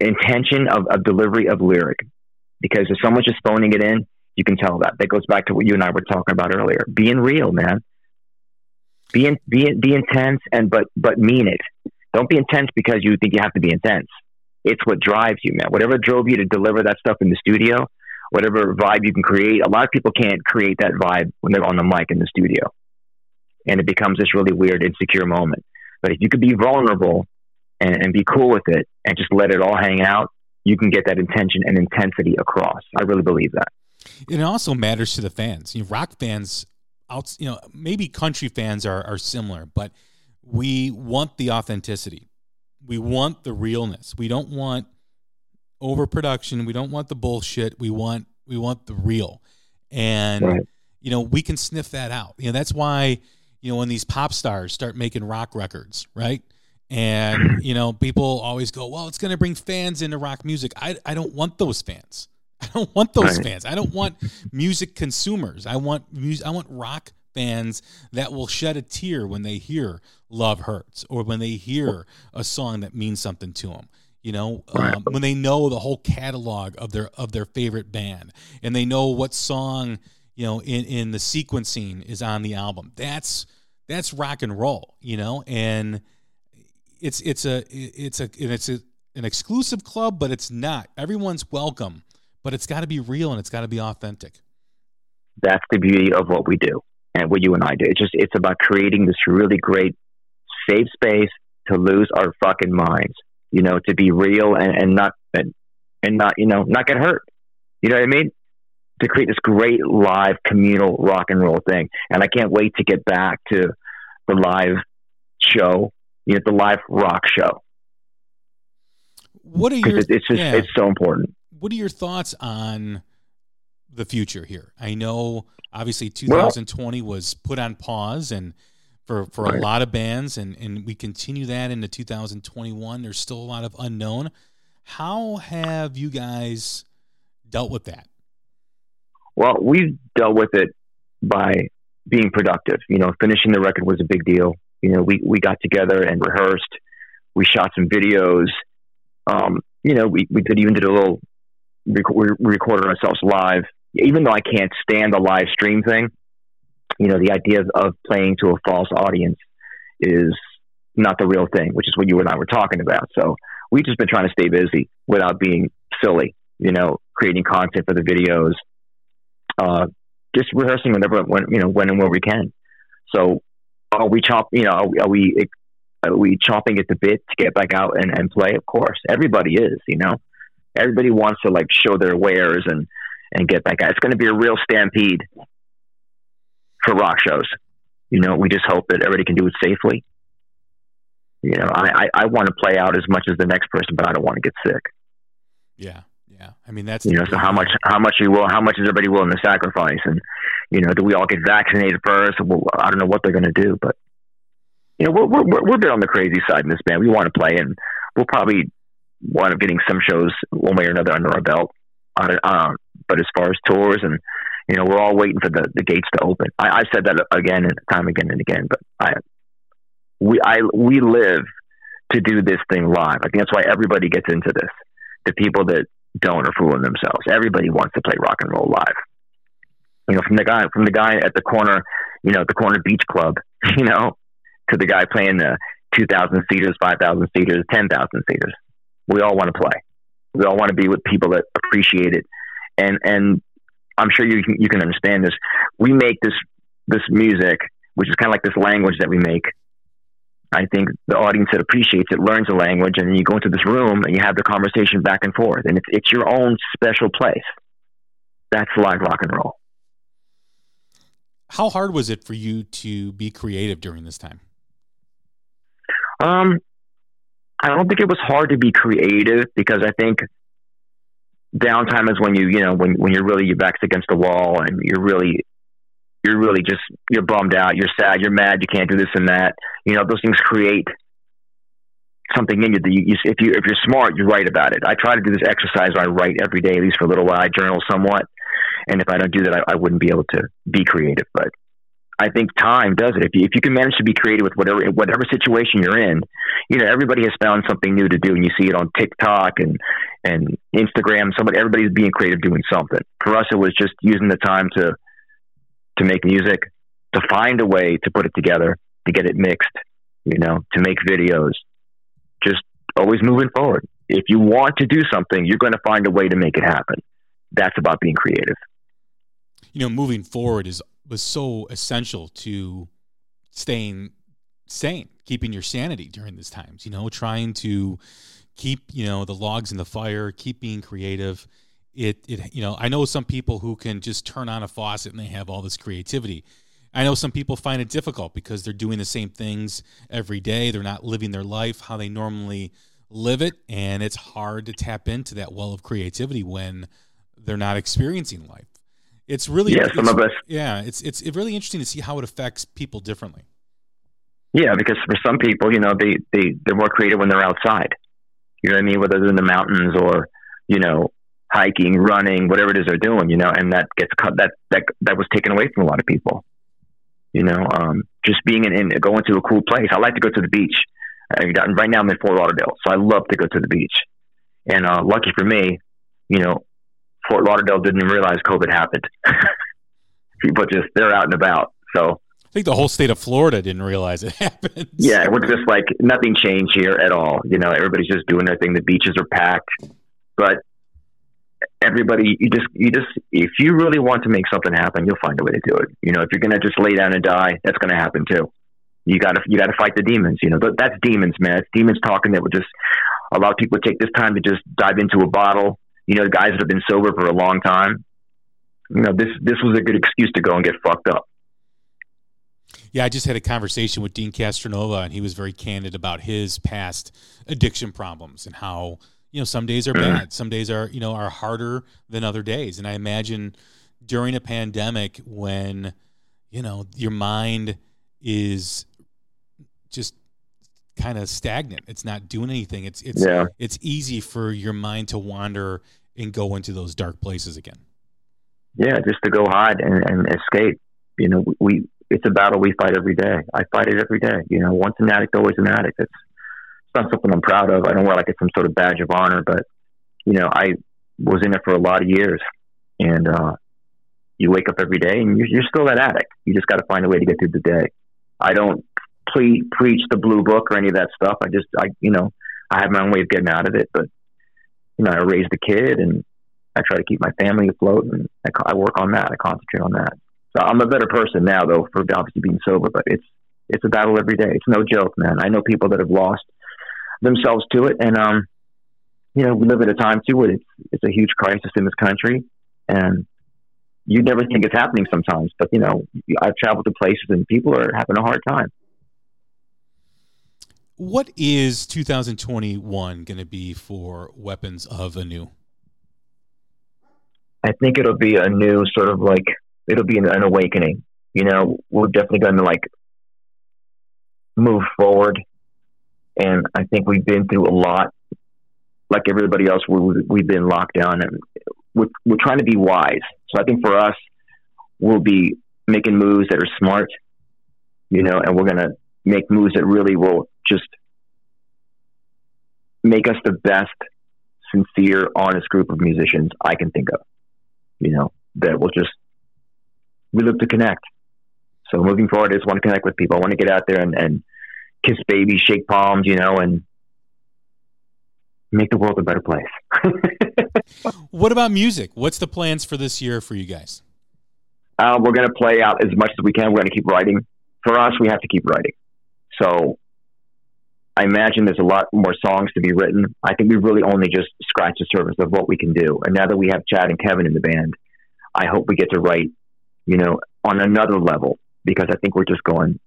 Intention of, of delivery of lyric, because if someone's just phoning it in, you can tell that. That goes back to what you and I were talking about earlier. Being real, man. Be in, be be intense and but but mean it. Don't be intense because you think you have to be intense. It's what drives you, man. Whatever drove you to deliver that stuff in the studio, whatever vibe you can create. A lot of people can't create that vibe when they're on the mic in the studio, and it becomes this really weird, insecure moment. But if you could be vulnerable and, and be cool with it, and just let it all hang out, you can get that intention and intensity across. I really believe that. It also matters to the fans. You know, rock fans, out, you know, maybe country fans are are similar, but we want the authenticity. We want the realness. We don't want overproduction. We don't want the bullshit. We want we want the real. And Right. you know, we can sniff that out. You know, that's why, you know, when these pop stars start making rock records, right? And, you know, people always go, well, it's going to bring fans into rock music. I, I don't want those fans. I don't want those Right. fans. I don't want music consumers. I want music. I want rock fans that will shed a tear when they hear "Love Hurts" or when they hear a song that means something to them. You know, Right. um, when they know the whole catalog of their of their favorite band and they know what song you know in in the sequencing is on the album. That's that's rock and roll. You know, and it's it's a it's a and it's a, an exclusive club, but it's not. Everyone's welcome, but it's got to be real and it's got to be authentic. That's the beauty of what we do and what you and I do. It's just it's about creating this really great safe space to lose our fucking minds. You know, to be real and, and not and, and not you know not get hurt. You know what I mean? To create this great live communal rock and roll thing, and I can't wait to get back to the live show. You know, the live rock show What are your because it's just yeah. it's so important. What are your thoughts on the future here? I know obviously Well- 2020 was put on pause and for for a Right. lot of bands and and we continue that into 2021 there's still a lot of unknown. How have you guys dealt with that? Well, we've dealt with it by being productive. You know, finishing the record was a big deal. You know, we, we got together and rehearsed. We shot some videos. Um, you know, we, we did even did a little, rec- we recorded ourselves live. Even though I can't stand the live stream thing, you know, the idea of, playing to a false audience is not the real thing, which is what you and I were talking about. So we've just been trying to stay busy without being silly, you know, creating content for the videos, uh, just rehearsing whenever, when, you know, when and where we can. So are we chop? You know, are, are we are we chopping at the bit to get back out and, and play? Of course, everybody is. You know, everybody wants to like show their wares and and get back out. It's going to be a real stampede for rock shows. You know, we just hope that everybody can do it safely. You know, I, I, I want to play out as much as the next person, but I don't want to get sick. Yeah, yeah. I mean, that's you know. So how much how much you will how much is everybody willing to sacrifice? And you know, do we all get vaccinated first? Well, I don't know what they're going to do, but you know, we're we're we're a bit on the crazy side in this band. We want to play, and we'll probably wind up getting some shows one way or another under our belt. On it, um, but as far as tours and you know, we're all waiting for the, the gates to open. I, I've said that again and time again and again, but I we I we live to do this thing live. I think that's why everybody gets into this. The people that don't are fooling themselves. Everybody wants to play rock and roll live. You know, from the guy from the guy at the corner, you know, the corner beach club, you know, to the guy playing the two thousand seaters, five thousand seaters, ten thousand seaters. We all want to play. We all want to be with people that appreciate it. And and I'm sure you can, you can understand this. We make this this music, which is kind of like this language that we make. I think the audience that appreciates it learns the language, and you go into this room and you have the conversation back and forth, and it's it's your own special place. That's live rock and roll. How hard was it for you to be creative during this time? Um, I don't think it was hard to be creative because I think downtime is when you you know when when you're really your back's against the wall and you're really you're really just you're bummed out you're sad you're mad you can't do this and that. You know those things create something in you that you, you if you if you're smart you write about it. I try to do this exercise where i write every day at least for a little while. I journal somewhat and if i don't do that i, I wouldn't be able to be creative but I think time does it. If you, if you can manage to be creative with whatever whatever situation you're in, you know everybody has found something new to do, and you see it on TikTok and and Instagram. Somebody, everybody's being creative, doing something. For us, it was just using the time to to make music, to find a way to put it together, to get it mixed, you know, to make videos. Just always moving forward. If you want to do something, you're going to find a way to make it happen. That's about being creative. You know, moving forward is was so essential to staying sane, keeping your sanity during these times, you know, trying to keep, you know, the logs in the fire, keep being creative. It, it, you know, I know some people who can just turn on a faucet and they have all this creativity. I know some people find it difficult because they're doing the same things every day. They're not living their life how they normally live it. And it's hard to tap into that well of creativity when they're not experiencing life it's really yeah. Some of us. Yeah, it's it's really interesting to see how it affects people differently. Yeah, because for some people, you know, they they they're more creative when they're outside. You know what I mean? Whether they're in the mountains or you know hiking, running, whatever it is they're doing, you know, and that gets cut. That that that was taken away from a lot of people. You know, um, just being in, in going to a cool place. I like to go to the beach. I right now I'm in Fort Lauderdale, so I love to go to the beach. And uh, lucky for me, you know, Fort Lauderdale didn't realize COVID happened. People just they're out and about. So I think the whole state of Florida didn't realize it happened. Yeah, we're just like nothing changed here at all. You know, everybody's just doing their thing. The beaches are packed, but everybody, you just, you just, if you really want to make something happen, you'll find a way to do it. You know, if you're gonna just lay down and die, that's gonna happen too. You gotta, you gotta fight the demons. You know, that's demons, man. It's demons talking that would just a lot of people take this time to just dive into a bottle you know, guys that have been sober for a long time, you know, this this was a good excuse to go and get fucked up. Yeah, I just had a conversation with Deen Castronovo, and he was very candid about his past addiction problems and how you know some days are mm-hmm. bad, some days are you know are harder than other days, and I imagine during a pandemic when you know your mind is just kind of stagnant. It's not doing anything. It's it's yeah. it's easy for your mind to wander and go into those dark places again. Yeah, just to go hide and, and escape. You know, we it's a battle we fight every day. I fight it every day. You know, once an addict, always an addict. It's it's not something I'm proud of. I don't wear like it's some sort of badge of honor, but you know, I was in it for a lot of years, and uh, you wake up every day and you're, you're still that addict. You just got to find a way to get through the day. I don't pre- preach the blue book or any of that stuff. I just, I, you know, I have my own way of getting out of it. But you know, I raised a kid, and I try to keep my family afloat, and I, I work on that. I concentrate on that. So I'm a better person now, though, for obviously being sober. But it's it's a battle every day. It's no joke, man. I know people that have lost themselves to it, and um, you know, we live at a time too where it's it's a huge crisis in this country, and you never think it's happening sometimes. But you know, I've traveled to places and people are having a hard time. What is 2021 going to be for Weapons of Anew? I think it'll be a new sort of like it'll be an, an awakening. You know, we're definitely going to like move forward, and I think we've been through a lot. Like everybody else, we, we've been locked down, and we're, we're trying to be wise. So I think for us, we'll be making moves that are smart, you know, and we're going to make moves that really will just make us the best, sincere, honest group of musicians I can think of. You know, that will just we look to connect. So moving forward, I just want to connect with people. I want to get out there and, and kiss babies, shake palms, you know, and make the world a better place. what about music? What's the plans for this year for you guys? Uh, we're going to play out as much as we can. We're going to keep writing. For us, we have to keep writing. So I imagine there's a lot more songs to be written. I think we've really only just scratched the surface of what we can do. And now that we have Chad and Kevin in the band, I hope we get to write, you know, on another level because I think we're just going,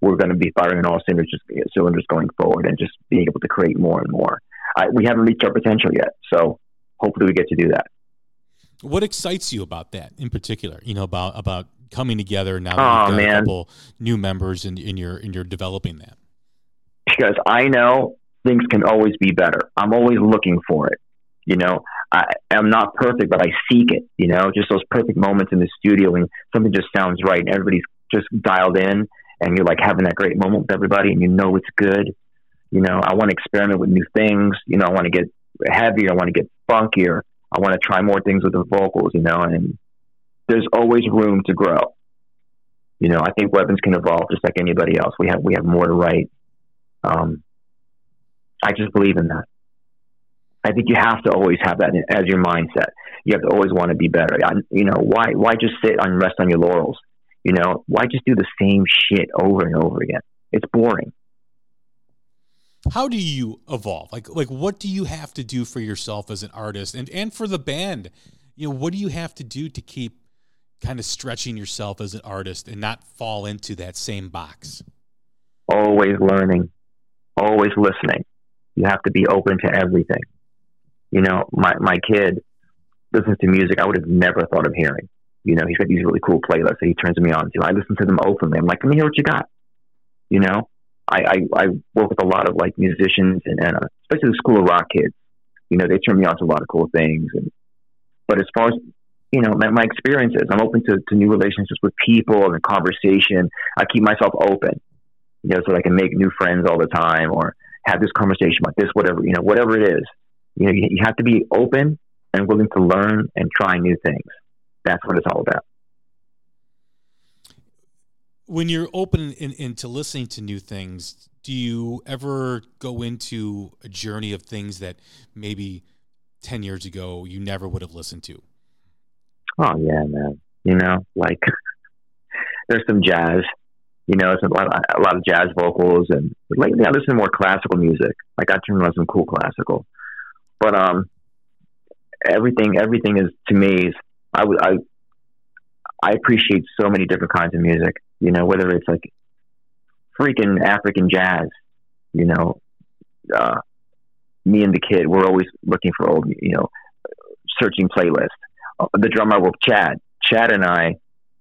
we're going to be firing on all cylinders, just, cylinders going forward and just being able to create more and more. I, we haven't reached our potential yet, so hopefully we get to do that. What excites you about that in particular? You know about about coming together now that oh, you've got man. a couple new members and, and you're and you're developing that. Because I know things can always be better. I'm always looking for it. You know, I am not perfect, but I seek it. You know, just those perfect moments in the studio when something just sounds right and everybody's just dialed in, and you're like having that great moment with everybody, and you know it's good. You know, I want to experiment with new things. You know, I want to get heavier. I want to get funkier. I want to try more things with the vocals. You know, and there's always room to grow. You know, I think weapons can evolve just like anybody else. We have we have more to write. Um, I just believe in that. I think you have to always have that as your mindset. You have to always want to be better. I, you know, why why just sit and rest on your laurels? You know, why just do the same shit over and over again? It's boring. How do you evolve? Like like what do you have to do for yourself as an artist and and for the band? You know, what do you have to do to keep kind of stretching yourself as an artist and not fall into that same box? Always learning, always listening. You have to be open to everything. You know, my my kid listens to music I would have never thought of hearing. You know, he's got these really cool playlists that he turns me on to. I listen to them openly. I'm like, let me hear what you got. You know, I, I, I work with a lot of like musicians and, and uh, especially the school of rock kids. You know, they turn me on to a lot of cool things. And but as far as you know, my, my experiences, I'm open to, to new relationships with people and conversation. I keep myself open, you know, so that I can make new friends all the time or have this conversation about this, whatever you know, whatever it is. You know, you, you have to be open and willing to learn and try new things. That's what it's all about. When you're open in, into listening to new things, do you ever go into a journey of things that maybe 10 years ago you never would have listened to? Oh yeah, man. You know, like there's some jazz. You know, it's a lot, a lot of jazz vocals, and lately I listen to more classical music. Like I turn on some cool classical, but um, everything everything is to me. Is, I would I I appreciate so many different kinds of music. You know, whether it's like freaking African jazz. You know, uh, me and the kid, we're always looking for old, you know, searching playlists. The drummer with Chad, Chad and I,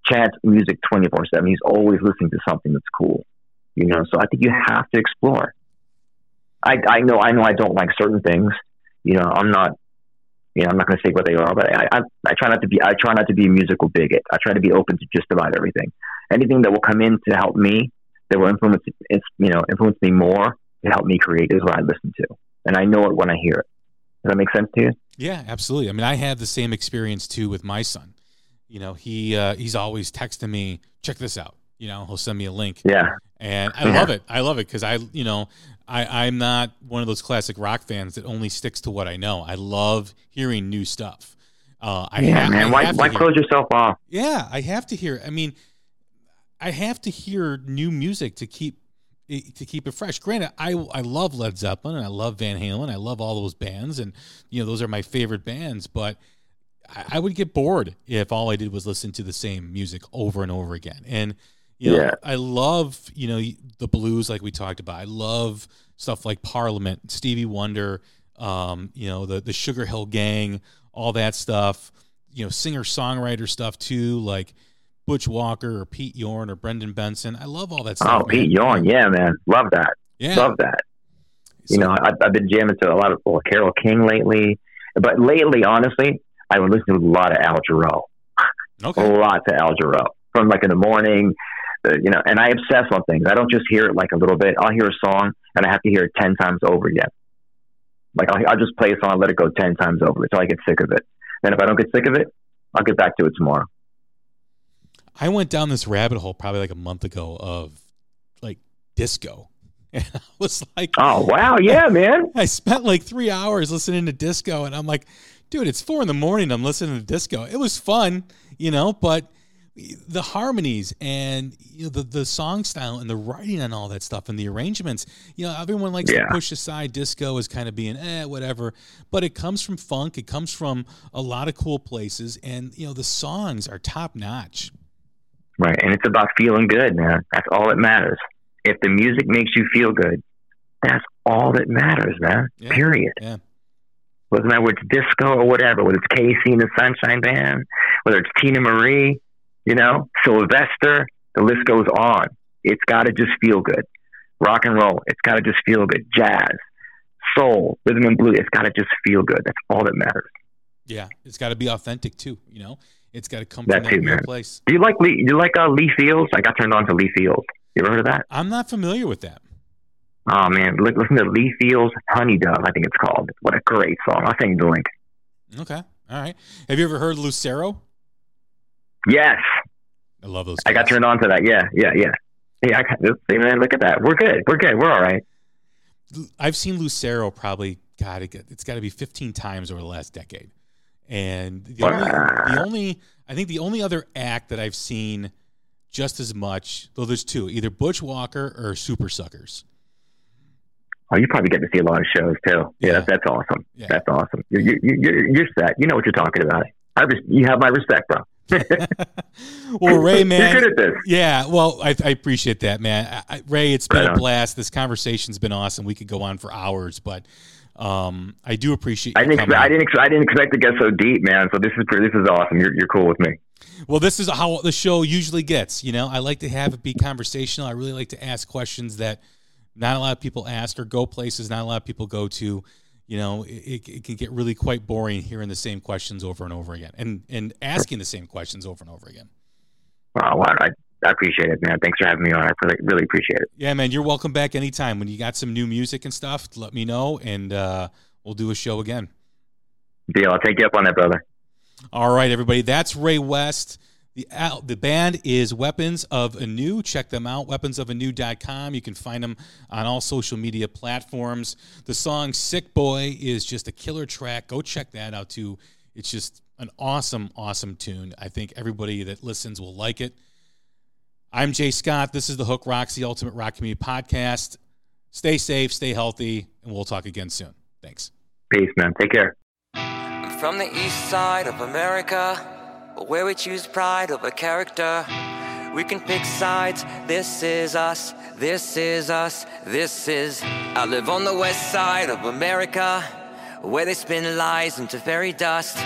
Chad's music twenty four seven. He's always listening to something that's cool. You know, so I think you have to explore. I I know I know I don't like certain things. You know, I'm not. You know, I'm not going to say what they are, but I, I I try not to be I try not to be a musical bigot. I try to be open to just about everything. Anything that will come in to help me, that will influence you know influence me more to help me create is what I listen to, and I know it when I hear it. Does that make sense to you? Yeah, absolutely. I mean, I had the same experience too with my son. You know, he uh, he's always texting me, "Check this out." You know, he'll send me a link. Yeah, and I Yeah. love it. I love it because I, you know, I I'm not one of those classic rock fans that only sticks to what I know. I love hearing new stuff. Uh, I yeah, ha- man. I Why have why hear- close yourself off? Yeah, I have to hear. I mean, I have to hear new music to keep to keep it fresh. Granted, I I love Led Zeppelin and I love Van Halen. I love all those bands, and you know those are my favorite bands. But I, I would get bored if all I did was listen to the same music over and over again. And you know, Yeah. I love you know the blues like we talked about. I love stuff like Parliament, Stevie Wonder, um, you know the the Sugarhill Gang, all that stuff. You know, singer songwriter stuff too, like Butch Walker or Pete Yorn or Brendan Benson. I love all that stuff. Oh, Pete Yorn, yeah, man, love that, yeah. love that. You know, I, I've been jamming to a lot of well, Carole King lately, but lately, honestly, I've been listening to a lot of Al Jarreau, Okay. a lot to Al Jarreau from like in the morning. Uh, you know, and I obsess on things. I don't just hear it like a little bit. I'll hear a song and I have to hear it ten times over again. Like I'll, I'll just play a song, and let it go ten times over until I get sick of it. Then if I don't get sick of it, I'll get back to it tomorrow. I went down this rabbit hole probably like a month ago of like disco, and I was like, Oh wow, yeah, man. I spent like three hours listening to disco, and I'm like, dude, it's four in the morning. I'm listening to disco. It was fun, you know, but the harmonies and you know the the song style and the writing and all that stuff and the arrangements. You know, everyone likes to push aside disco as kind of being eh, whatever, but it comes from funk. It comes from a lot of cool places, and you know the songs are top notch. Right, and it's about feeling good, man. That's all that matters. If the music makes you feel good, that's all that matters, man. Yeah. Period. Yeah. Doesn't matter whether it's disco or whatever, whether it's KC and the Sunshine Band, whether it's Teena Marie, you know, Sylvester, the list goes on. It's got to just feel good. Rock and roll, it's got to just feel good. Jazz, soul, rhythm and blues, it's got to just feel good. That's all that matters. Yeah, it's got to be authentic too. You know, it's got to come That from that place. Do you like Lee? Do you like uh, Lee Fields? I got turned on to Lee Fields. You ever heard of that? I'm not familiar with that. Oh man, li- listen to Lee Fields' "Honey Dove." I think it's called. What a great song! I'll send you the link. Okay, all right. Have you ever heard Lucero? Yes, I love those. I got turned on to that. Yeah, yeah, yeah. Yeah, I man, look at that. We're good. We're good. We're all right. I've seen Lucero probably God, it, it's got to be 15 times over the last decade. And the only, the only, I think the only other act that I've seen just as much, though there's two, either Butch Walker or Supersuckers. Oh, you probably get to see a lot of shows too. Yeah, Yeah. That's, that's awesome. Yeah. That's awesome. You're, you're, you're, you're set. You know what you're talking about. I res- you have my respect, bro. well, Ray, man, You're good at this. Yeah, well, I, I appreciate that, man. I, I, Ray, it's been Right a blast. This conversation's been awesome. We could go on for hours, but um, I do appreciate. I didn't, expect, I didn't, ex- I didn't expect to get so deep, man. So this is this is awesome. You're, you're cool with me. Well, this is how the show usually gets. You know, I like to have it be conversational. I really like to ask questions that not a lot of people ask or go places not a lot of people go to. You know, it, it, can get really quite boring hearing the same questions over and over again, and and asking the same questions over and over again. Wow, I, I appreciate it, man. Thanks for having me on. I really, really appreciate it. Yeah, man, you're welcome back anytime. When you got some new music and stuff, let me know, and uh, we'll do a show again. Deal. I'll take you up on that, brother. All right, everybody. That's Ray West. The the band is Weapons of Anew. Check them out, weaponsofanew.com. You can find them on all social media platforms. The song Sick Boy is just a killer track. Go check that out too. It's just an awesome, awesome tune. I think everybody that listens will like it. I'm Jay Scott. This is the Hook Rocks, the Ultimate Rock Community Podcast. Stay safe, stay healthy, and we'll talk again soon. Thanks. Peace, man. Take care. I'm from the east side of America, where we choose pride over character. We can pick sides, this is us, this is us, this is. I live on the west side of America, where they spin lies into fairy dust.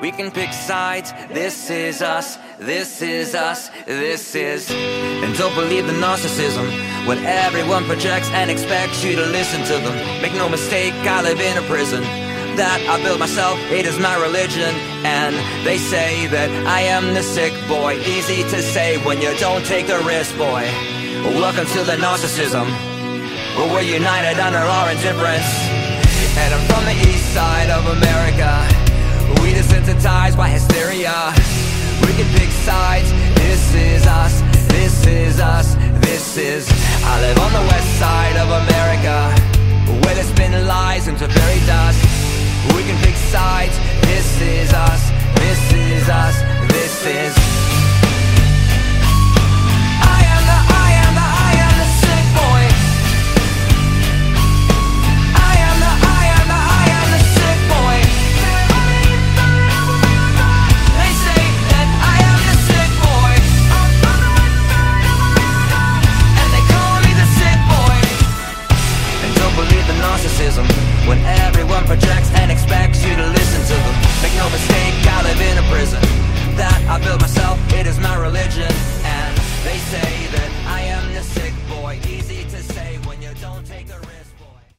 We can pick sides, this is us, this is us, this is. And don't believe the narcissism when everyone projects and expects you to listen to them. Make no mistake, I live in a prison that I built myself. It is my religion, and they say that I am the sick boy. Easy to say when you don't take the risk, boy. Welcome to the narcissism, where we're united under our indifference. And I'm from the east side of America. We desensitized by hysteria. We can pick sides. This is us. This is us. This is. I live on the west side of America, where they spin lies into very dust. We can pick sides. This is us. This is us. This is. up for tracks and expects you to listen to them. Make no mistake, I live in a prison. That I built myself, it is my religion. And they say that I am the sick boy.